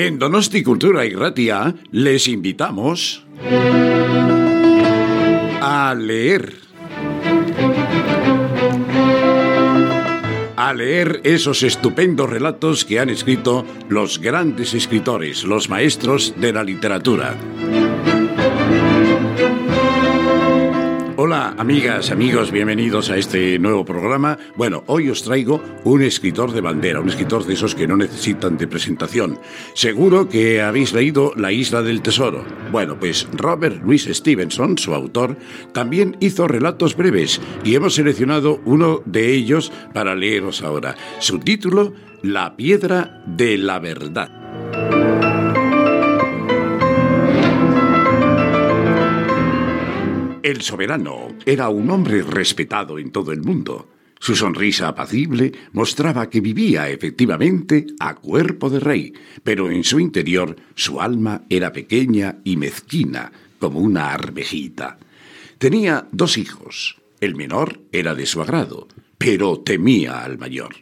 En Donosti Cultura y Gratia les invitamos a leer. A leer esos estupendos relatos que han escrito los grandes escritores, los maestros de la literatura. Hola, amigas, amigos, bienvenidos a este nuevo programa. Bueno, hoy os traigo un escritor de bandera, un escritor de esos que no necesitan de presentación. Seguro que habéis leído La Isla del Tesoro. Bueno, pues Robert Louis Stevenson, su autor, también hizo relatos breves y hemos seleccionado uno de ellos para leeros ahora. Su título, La Piedra de la Verdad. El soberano era un hombre respetado en todo el mundo. Su sonrisa apacible mostraba que vivía efectivamente a cuerpo de rey, pero en su interior su alma era pequeña y mezquina, como una arvejita. Tenía dos hijos. El menor era de su agrado, pero temía al mayor.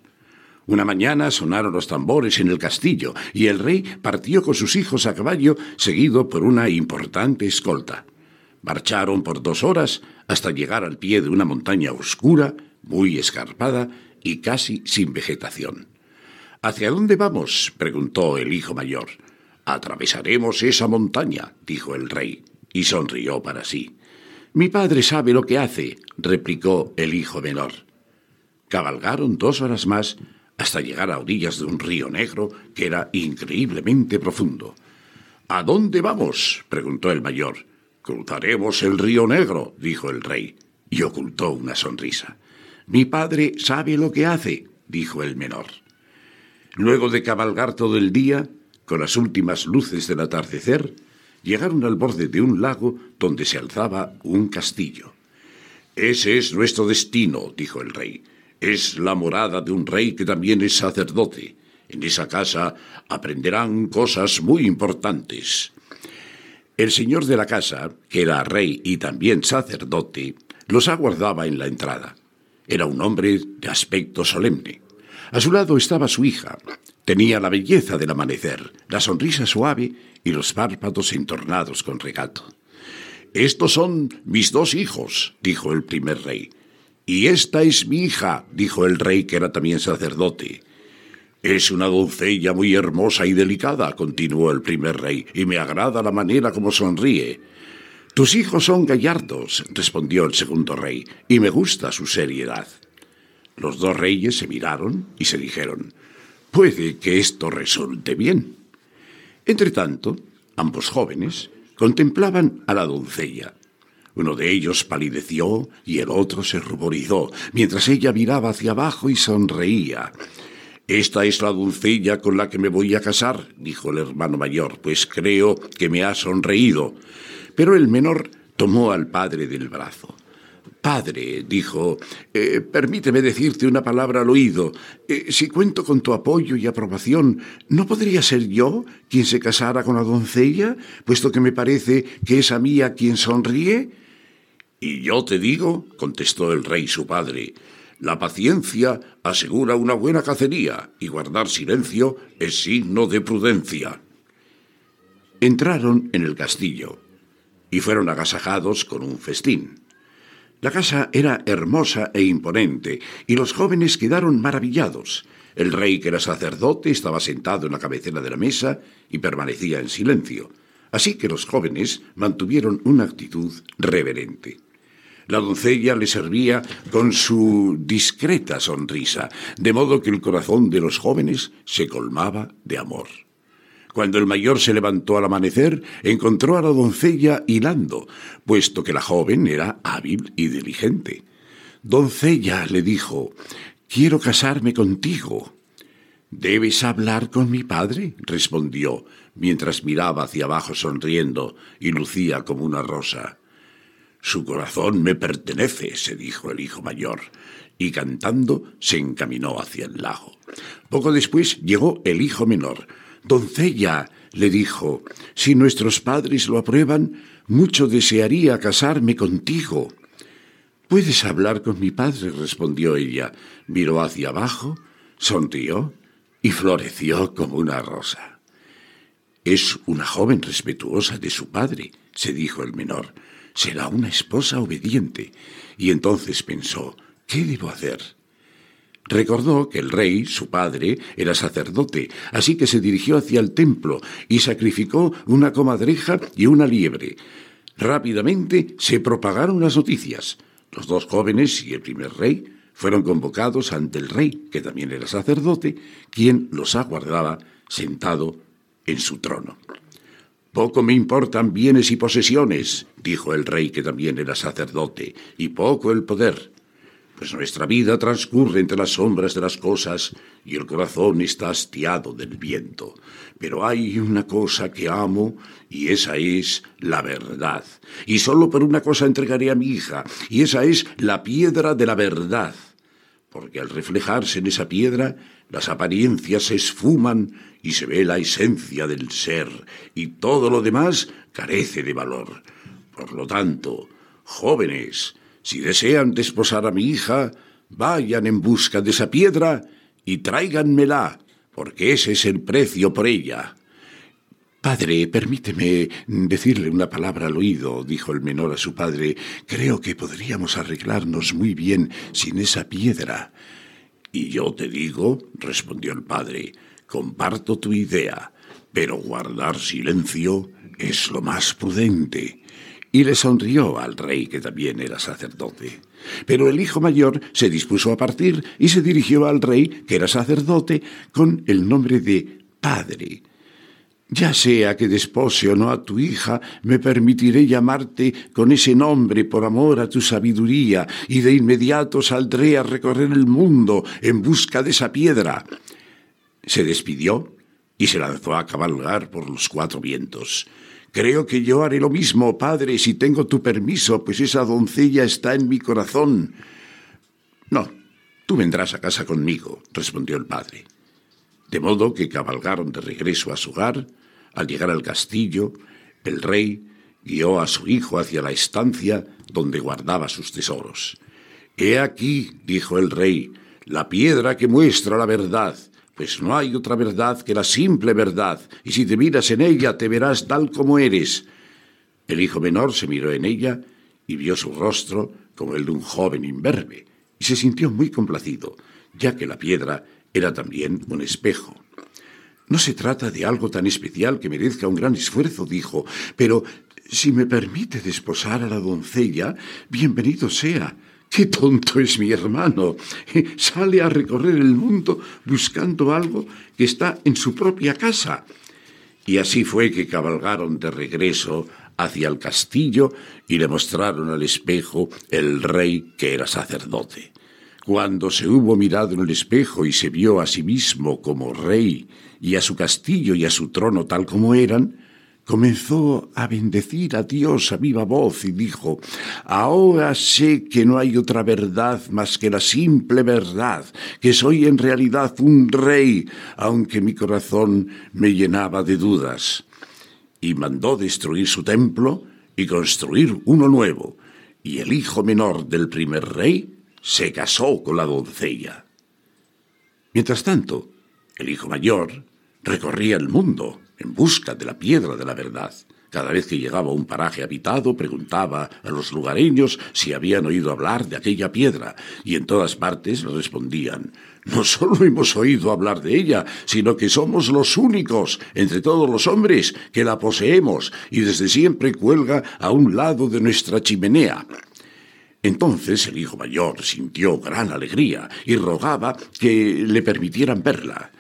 Una mañana sonaron los tambores en el castillo y el rey partió con sus hijos a caballo, seguido por una importante escolta. Marcharon por dos horas hasta llegar al pie de una montaña oscura, muy escarpada y casi sin vegetación. ¿Hacia dónde vamos? preguntó el hijo mayor. Atravesaremos esa montaña, dijo el rey, y sonrió para sí. Mi padre sabe lo que hace, replicó el hijo menor. Cabalgaron dos horas más hasta llegar a orillas de un río negro que era increíblemente profundo. ¿A dónde vamos? preguntó el mayor. Cruzaremos el río Negro, dijo el rey, y ocultó una sonrisa. Mi padre sabe lo que hace, dijo el menor. Luego de cabalgar todo el día, con las últimas luces del atardecer, llegaron al borde de un lago donde se alzaba un castillo. Ese es nuestro destino, dijo el rey. Es la morada de un rey que también es sacerdote. En esa casa aprenderán cosas muy importantes. El señor de la casa, que era rey y también sacerdote, los aguardaba en la entrada. Era un hombre de aspecto solemne. A su lado estaba su hija. Tenía la belleza del amanecer, la sonrisa suave y los párpados entornados con regato. Estos son mis dos hijos, dijo el primer rey. Y esta es mi hija, dijo el rey, que era también sacerdote. Es una doncella muy hermosa y delicada, continuó el primer rey, y me agrada la manera como sonríe. Tus hijos son gallardos, respondió el segundo rey, y me gusta su seriedad. Los dos reyes se miraron y se dijeron, puede que esto resulte bien. Entretanto, ambos jóvenes contemplaban a la doncella. Uno de ellos palideció y el otro se ruborizó, mientras ella miraba hacia abajo y sonreía. Esta es la doncella con la que me voy a casar, dijo el hermano mayor, pues creo que me ha sonreído. Pero el menor tomó al padre del brazo. Padre, dijo, eh, permíteme decirte una palabra al oído. Eh, si cuento con tu apoyo y aprobación, ¿no podría ser yo quien se casara con la doncella, puesto que me parece que es a mí a quien sonríe? Y yo te digo, contestó el rey su padre, la paciencia asegura una buena cacería y guardar silencio es signo de prudencia. Entraron en el castillo y fueron agasajados con un festín. La casa era hermosa e imponente y los jóvenes quedaron maravillados. El rey, que era sacerdote, estaba sentado en la cabecera de la mesa y permanecía en silencio. Así que los jóvenes mantuvieron una actitud reverente. La doncella le servía con su discreta sonrisa, de modo que el corazón de los jóvenes se colmaba de amor. Cuando el mayor se levantó al amanecer, encontró a la doncella hilando, puesto que la joven era hábil y diligente. Doncella, le dijo, quiero casarme contigo. Debes hablar con mi padre, respondió, mientras miraba hacia abajo sonriendo y lucía como una rosa. Su corazón me pertenece, se dijo el hijo mayor, y cantando se encaminó hacia el lago. Poco después llegó el hijo menor. Doncella, le dijo, si nuestros padres lo aprueban, mucho desearía casarme contigo. Puedes hablar con mi padre, respondió ella. Miró hacia abajo, sonrió y floreció como una rosa. Es una joven respetuosa de su padre, se dijo el menor. Será una esposa obediente. Y entonces pensó, ¿qué debo hacer? Recordó que el rey, su padre, era sacerdote, así que se dirigió hacia el templo y sacrificó una comadreja y una liebre. Rápidamente se propagaron las noticias. Los dos jóvenes y el primer rey fueron convocados ante el rey, que también era sacerdote, quien los aguardaba sentado en su trono. Poco me importan bienes y posesiones, dijo el rey, que también era sacerdote, y poco el poder pues nuestra vida transcurre entre las sombras de las cosas y el corazón está hastiado del viento. Pero hay una cosa que amo y esa es la verdad. Y solo por una cosa entregaré a mi hija y esa es la piedra de la verdad. Porque al reflejarse en esa piedra, las apariencias se esfuman y se ve la esencia del ser y todo lo demás carece de valor. Por lo tanto, jóvenes, si desean desposar a mi hija, vayan en busca de esa piedra y tráiganmela, porque ese es el precio por ella. Padre, permíteme decirle una palabra al oído, dijo el menor a su padre. Creo que podríamos arreglarnos muy bien sin esa piedra. Y yo te digo, respondió el padre, comparto tu idea, pero guardar silencio es lo más prudente y le sonrió al rey, que también era sacerdote. Pero el hijo mayor se dispuso a partir y se dirigió al rey, que era sacerdote, con el nombre de Padre. Ya sea que despose o no a tu hija, me permitiré llamarte con ese nombre por amor a tu sabiduría, y de inmediato saldré a recorrer el mundo en busca de esa piedra. Se despidió y se lanzó a cabalgar por los cuatro vientos. Creo que yo haré lo mismo, padre, si tengo tu permiso, pues esa doncella está en mi corazón. No, tú vendrás a casa conmigo, respondió el padre. De modo que cabalgaron de regreso a su hogar. Al llegar al castillo, el rey guió a su hijo hacia la estancia donde guardaba sus tesoros. He aquí, dijo el rey, la piedra que muestra la verdad pues no hay otra verdad que la simple verdad, y si te miras en ella te verás tal como eres. El hijo menor se miró en ella y vio su rostro como el de un joven imberbe, y se sintió muy complacido, ya que la piedra era también un espejo. No se trata de algo tan especial que merezca un gran esfuerzo, dijo, pero si me permite desposar a la doncella, bienvenido sea. Qué tonto es mi hermano. Sale a recorrer el mundo buscando algo que está en su propia casa. Y así fue que cabalgaron de regreso hacia el castillo y le mostraron al espejo el rey que era sacerdote. Cuando se hubo mirado en el espejo y se vio a sí mismo como rey y a su castillo y a su trono tal como eran, comenzó a bendecir a Dios a viva voz y dijo, Ahora sé que no hay otra verdad más que la simple verdad, que soy en realidad un rey, aunque mi corazón me llenaba de dudas. Y mandó destruir su templo y construir uno nuevo, y el hijo menor del primer rey se casó con la doncella. Mientras tanto, el hijo mayor recorría el mundo en busca de la piedra de la verdad. Cada vez que llegaba a un paraje habitado, preguntaba a los lugareños si habían oído hablar de aquella piedra, y en todas partes le respondían No solo hemos oído hablar de ella, sino que somos los únicos entre todos los hombres que la poseemos, y desde siempre cuelga a un lado de nuestra chimenea. Entonces el hijo mayor sintió gran alegría y rogaba que le permitieran verla.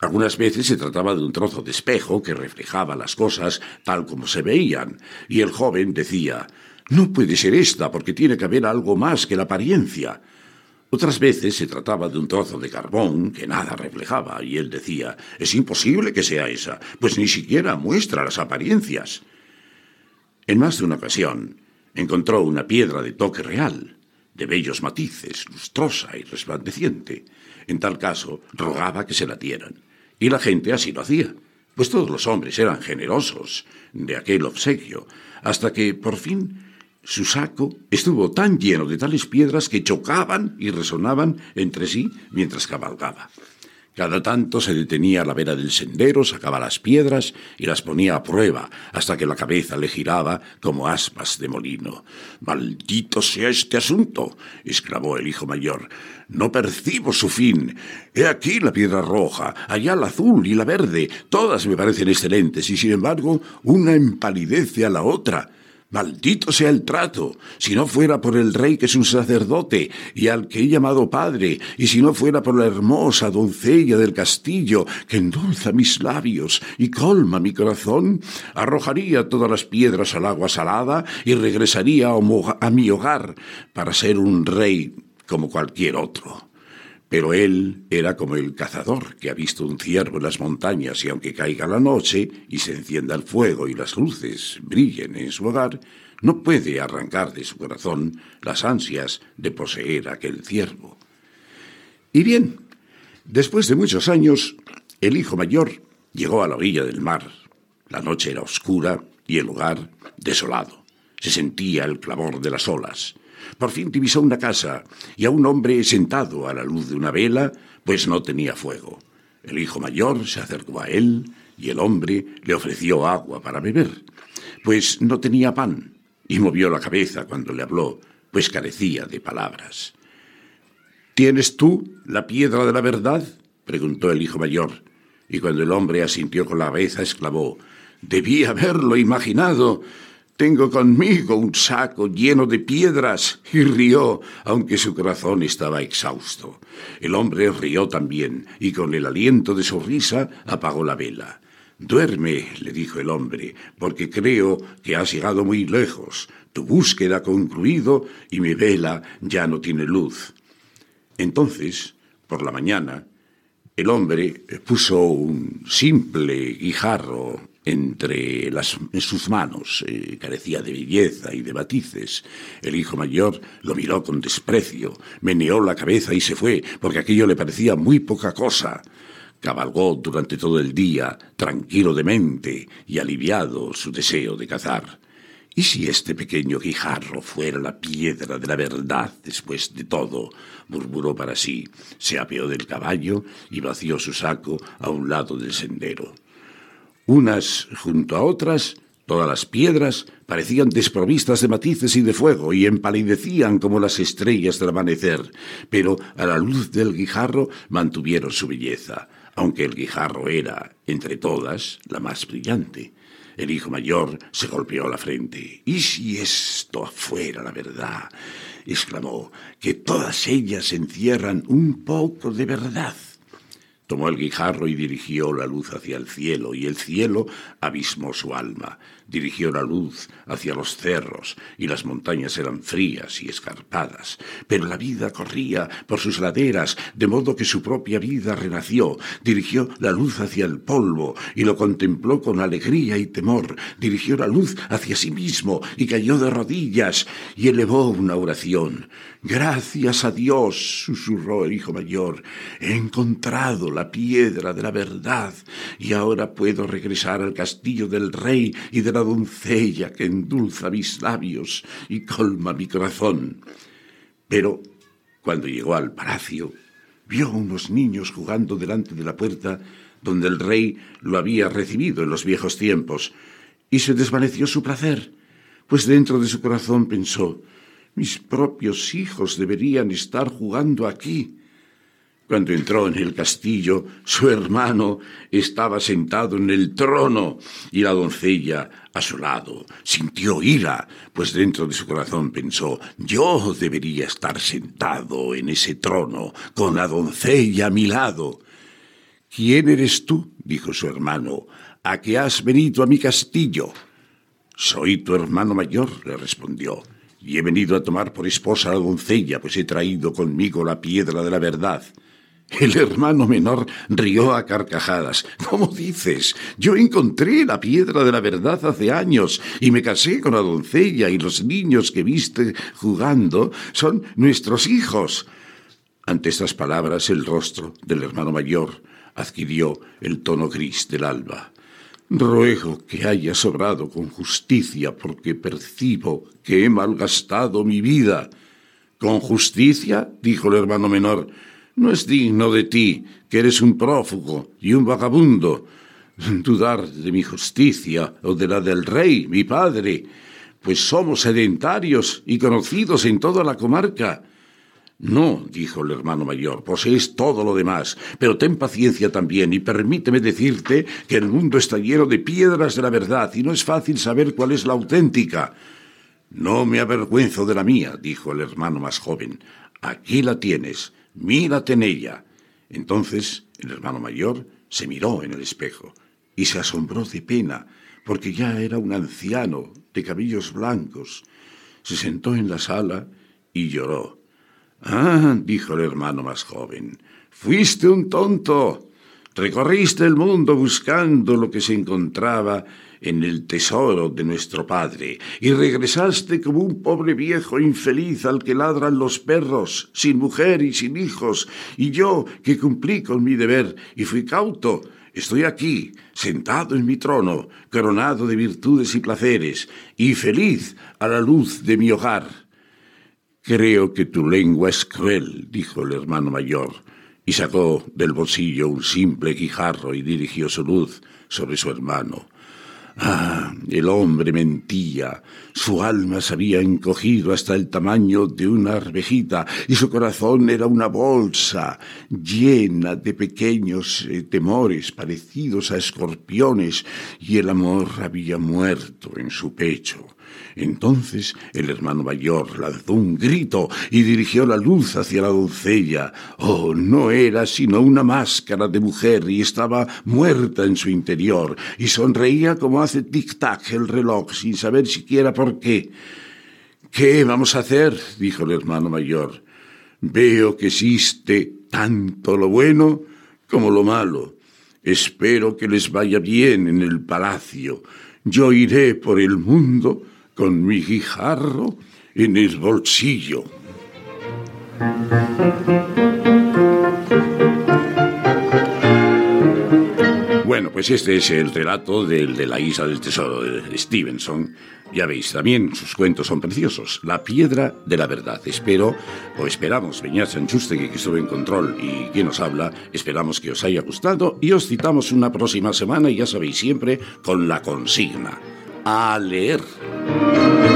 Algunas veces se trataba de un trozo de espejo que reflejaba las cosas tal como se veían, y el joven decía No puede ser esta, porque tiene que haber algo más que la apariencia. Otras veces se trataba de un trozo de carbón que nada reflejaba, y él decía Es imposible que sea esa, pues ni siquiera muestra las apariencias. En más de una ocasión encontró una piedra de toque real, de bellos matices, lustrosa y resplandeciente. En tal caso, rogaba que se la dieran. Y la gente así lo hacía, pues todos los hombres eran generosos de aquel obsequio, hasta que por fin su saco estuvo tan lleno de tales piedras que chocaban y resonaban entre sí mientras cabalgaba. Cada tanto se detenía a la vera del sendero, sacaba las piedras y las ponía a prueba, hasta que la cabeza le giraba como aspas de molino. Maldito sea este asunto, exclamó el hijo mayor. No percibo su fin. He aquí la piedra roja, allá la azul y la verde. Todas me parecen excelentes y sin embargo una empalidece a la otra. Maldito sea el trato, si no fuera por el rey que es un sacerdote y al que he llamado padre, y si no fuera por la hermosa doncella del castillo que endulza mis labios y colma mi corazón, arrojaría todas las piedras al agua salada y regresaría a mi hogar para ser un rey como cualquier otro. Pero él era como el cazador que ha visto un ciervo en las montañas y aunque caiga la noche y se encienda el fuego y las luces brillen en su hogar, no puede arrancar de su corazón las ansias de poseer aquel ciervo. Y bien, después de muchos años, el hijo mayor llegó a la orilla del mar. La noche era oscura y el lugar desolado. Se sentía el clamor de las olas. Por fin divisó una casa y a un hombre sentado a la luz de una vela, pues no tenía fuego. El hijo mayor se acercó a él y el hombre le ofreció agua para beber, pues no tenía pan, y movió la cabeza cuando le habló, pues carecía de palabras. ¿Tienes tú la piedra de la verdad? preguntó el hijo mayor, y cuando el hombre asintió con la cabeza, exclamó Debí haberlo imaginado. Tengo conmigo un saco lleno de piedras. Y rió, aunque su corazón estaba exhausto. El hombre rió también, y con el aliento de su risa apagó la vela. Duerme, le dijo el hombre, porque creo que has llegado muy lejos. Tu búsqueda ha concluido y mi vela ya no tiene luz. Entonces, por la mañana, el hombre puso un simple guijarro entre las, en sus manos. Eh, carecía de belleza y de matices. El hijo mayor lo miró con desprecio, meneó la cabeza y se fue, porque aquello le parecía muy poca cosa. Cabalgó durante todo el día, tranquilo de mente y aliviado su deseo de cazar. ¿Y si este pequeño guijarro fuera la piedra de la verdad después de todo? murmuró para sí, se apeó del caballo y vació su saco a un lado del sendero. Unas junto a otras, todas las piedras parecían desprovistas de matices y de fuego y empalidecían como las estrellas del amanecer, pero a la luz del guijarro mantuvieron su belleza, aunque el guijarro era, entre todas, la más brillante. El hijo mayor se golpeó la frente. ¿Y si esto fuera la verdad? exclamó, que todas ellas encierran un poco de verdad. Tomó el guijarro y dirigió la luz hacia el cielo, y el cielo abismó su alma. Dirigió la luz hacia los cerros, y las montañas eran frías y escarpadas. Pero la vida corría por sus laderas, de modo que su propia vida renació. Dirigió la luz hacia el polvo, y lo contempló con alegría y temor. Dirigió la luz hacia sí mismo, y cayó de rodillas, y elevó una oración. Gracias a Dios, susurró el hijo mayor, he encontrado la piedra de la verdad y ahora puedo regresar al castillo del rey y de la doncella que endulza mis labios y colma mi corazón. Pero cuando llegó al palacio, vio a unos niños jugando delante de la puerta donde el rey lo había recibido en los viejos tiempos, y se desvaneció su placer, pues dentro de su corazón pensó mis propios hijos deberían estar jugando aquí. Cuando entró en el castillo, su hermano estaba sentado en el trono y la doncella a su lado. Sintió ira, pues dentro de su corazón pensó, yo debería estar sentado en ese trono con la doncella a mi lado. ¿Quién eres tú? dijo su hermano, a qué has venido a mi castillo. Soy tu hermano mayor, le respondió y he venido a tomar por esposa a la doncella, pues he traído conmigo la piedra de la verdad. El hermano menor rió a carcajadas. ¿Cómo dices? Yo encontré la piedra de la verdad hace años y me casé con la doncella y los niños que viste jugando son nuestros hijos. Ante estas palabras el rostro del hermano mayor adquirió el tono gris del alba. Ruego que haya sobrado con justicia, porque percibo que he malgastado mi vida. ¿Con justicia? dijo el hermano menor. No es digno de ti, que eres un prófugo y un vagabundo, dudar de mi justicia o de la del rey, mi padre, pues somos sedentarios y conocidos en toda la comarca. No, dijo el hermano mayor, posees todo lo demás, pero ten paciencia también y permíteme decirte que el mundo está lleno de piedras de la verdad y no es fácil saber cuál es la auténtica. No me avergüenzo de la mía, dijo el hermano más joven. Aquí la tienes, mírate en ella. Entonces el hermano mayor se miró en el espejo y se asombró de pena, porque ya era un anciano de cabellos blancos. Se sentó en la sala y lloró. Ah, dijo el hermano más joven, fuiste un tonto. Recorriste el mundo buscando lo que se encontraba en el tesoro de nuestro padre, y regresaste como un pobre viejo infeliz al que ladran los perros, sin mujer y sin hijos, y yo, que cumplí con mi deber y fui cauto, estoy aquí, sentado en mi trono, coronado de virtudes y placeres, y feliz a la luz de mi hogar. Creo que tu lengua es cruel, dijo el hermano mayor, y sacó del bolsillo un simple guijarro y dirigió su luz sobre su hermano. Ah, el hombre mentía. Su alma se había encogido hasta el tamaño de una arvejita y su corazón era una bolsa llena de pequeños eh, temores parecidos a escorpiones y el amor había muerto en su pecho. Entonces el hermano mayor lanzó un grito y dirigió la luz hacia la doncella. Oh, no era sino una máscara de mujer y estaba muerta en su interior y sonreía como hace tic-tac el reloj sin saber siquiera por qué. ¿Qué vamos a hacer? dijo el hermano mayor. Veo que existe tanto lo bueno como lo malo. Espero que les vaya bien en el palacio. Yo iré por el mundo con mi guijarro en el bolsillo. Bueno, pues este es el relato del, de la isla del tesoro de Stevenson. Ya veis, también sus cuentos son preciosos. La piedra de la verdad. Espero, o esperamos, Beñat Sanchustegui, que estuvo en control y quien nos habla, esperamos que os haya gustado y os citamos una próxima semana, y ya sabéis, siempre con la consigna a leer.